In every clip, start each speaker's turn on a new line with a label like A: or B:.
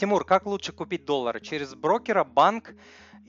A: Тимур, как лучше купить доллары? Через брокера, банк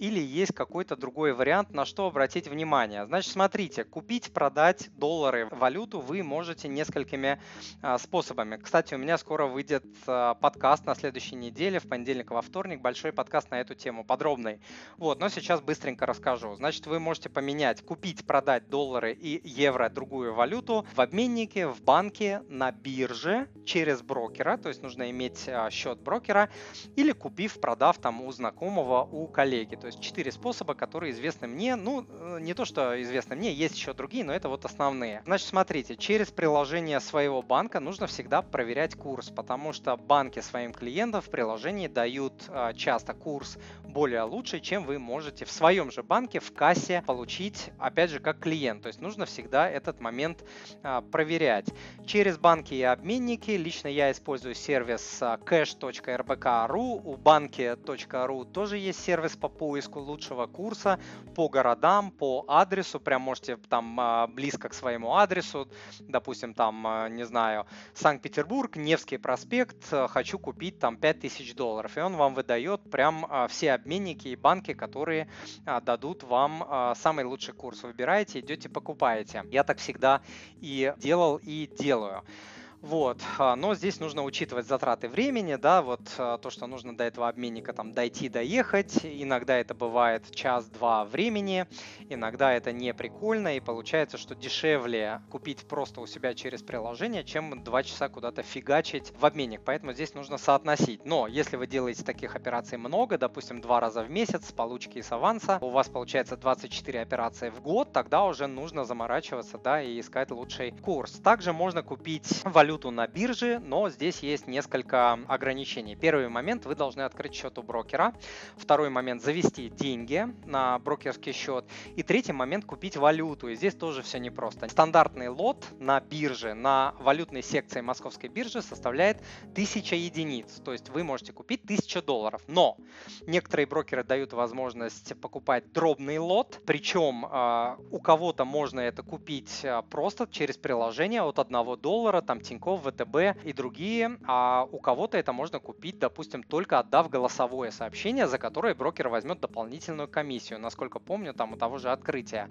A: или есть какой-то другой вариант, на что обратить внимание. Значит, смотрите, купить, продать доллары, валюту вы можете несколькими а, способами. Кстати, у меня скоро выйдет а, подкаст на следующей неделе, в понедельник во вторник, большой подкаст на эту тему, подробный. Вот, но сейчас быстренько расскажу. Значит, вы можете поменять, купить, продать доллары и евро, другую валюту в обменнике, в банке, на бирже, через брокера, то есть нужно иметь а, счет брокера, или купив, продав там у знакомого, у коллеги. То есть четыре способа, которые известны мне. Ну, э, не то, что известны мне, есть еще другие, но это вот основные. Значит, смотрите, через приложение своего банка нужно всегда проверять курс, потому что банки своим клиентам в приложении дают а, часто курс более лучший, чем вы можете в своем же банке в кассе получить, опять же, как клиент. То есть нужно всегда этот момент а, проверять. Через банки и обменники лично я использую сервис а, cash.rbk.ru, у банки.ру тоже есть сервис по поиску поиску лучшего курса по городам, по адресу, прям можете там а, близко к своему адресу, допустим, там, а, не знаю, Санкт-Петербург, Невский проспект, а, хочу купить там 5000 долларов, и он вам выдает прям все обменники и банки, которые дадут вам самый лучший курс. Выбираете, идете, покупаете. Я так всегда и делал, и делаю. Вот, а, но здесь нужно учитывать затраты времени, да, вот а, то, что нужно до этого обменника там дойти, доехать. Иногда это бывает час-два времени, иногда это не прикольно, и получается, что дешевле купить просто у себя через приложение, чем два часа куда-то фигачить в обменник. Поэтому здесь нужно соотносить. Но если вы делаете таких операций много, допустим, два раза в месяц с получки и с аванса, у вас получается 24 операции в год, тогда уже нужно заморачиваться, да, и искать лучший курс. Также можно купить валюту валюту на бирже, но здесь есть несколько ограничений. Первый момент, вы должны открыть счет у брокера. Второй момент, завести деньги на брокерский счет. И третий момент, купить валюту. И здесь тоже все непросто. Стандартный лот на бирже, на валютной секции московской биржи составляет 1000 единиц. То есть вы можете купить 1000 долларов. Но некоторые брокеры дают возможность покупать дробный лот. Причем э, у кого-то можно это купить э, просто через приложение от 1 доллара, там Тинькофф Тинькофф, ВТБ и другие, а у кого-то это можно купить, допустим, только отдав голосовое сообщение, за которое брокер возьмет дополнительную комиссию. Насколько помню, там у того же открытия.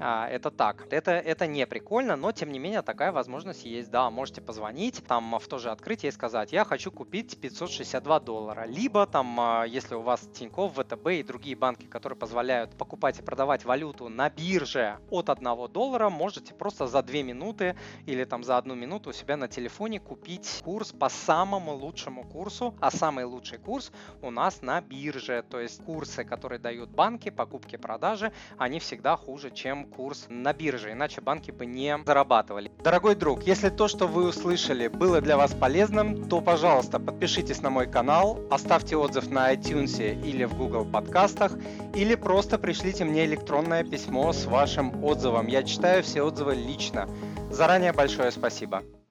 A: А, это так. Это, это не прикольно, но тем не менее такая возможность есть. Да, можете позвонить там в то же открытие и сказать, я хочу купить 562 доллара. Либо там, а, если у вас Тинькофф, ВТБ и другие банки, которые позволяют покупать и продавать валюту на бирже от 1 доллара, можете просто за 2 минуты или там за одну минуту у себя на телефоне купить курс по самому лучшему курсу, а самый лучший курс у нас на бирже, то есть курсы, которые дают банки, покупки, продажи, они всегда хуже, чем курс на бирже, иначе банки бы не зарабатывали. Дорогой друг, если то, что вы услышали, было для вас полезным, то, пожалуйста, подпишитесь на мой канал, оставьте отзыв на iTunes или в Google подкастах, или просто пришлите мне электронное письмо с вашим отзывом. Я читаю все отзывы лично. Заранее большое спасибо.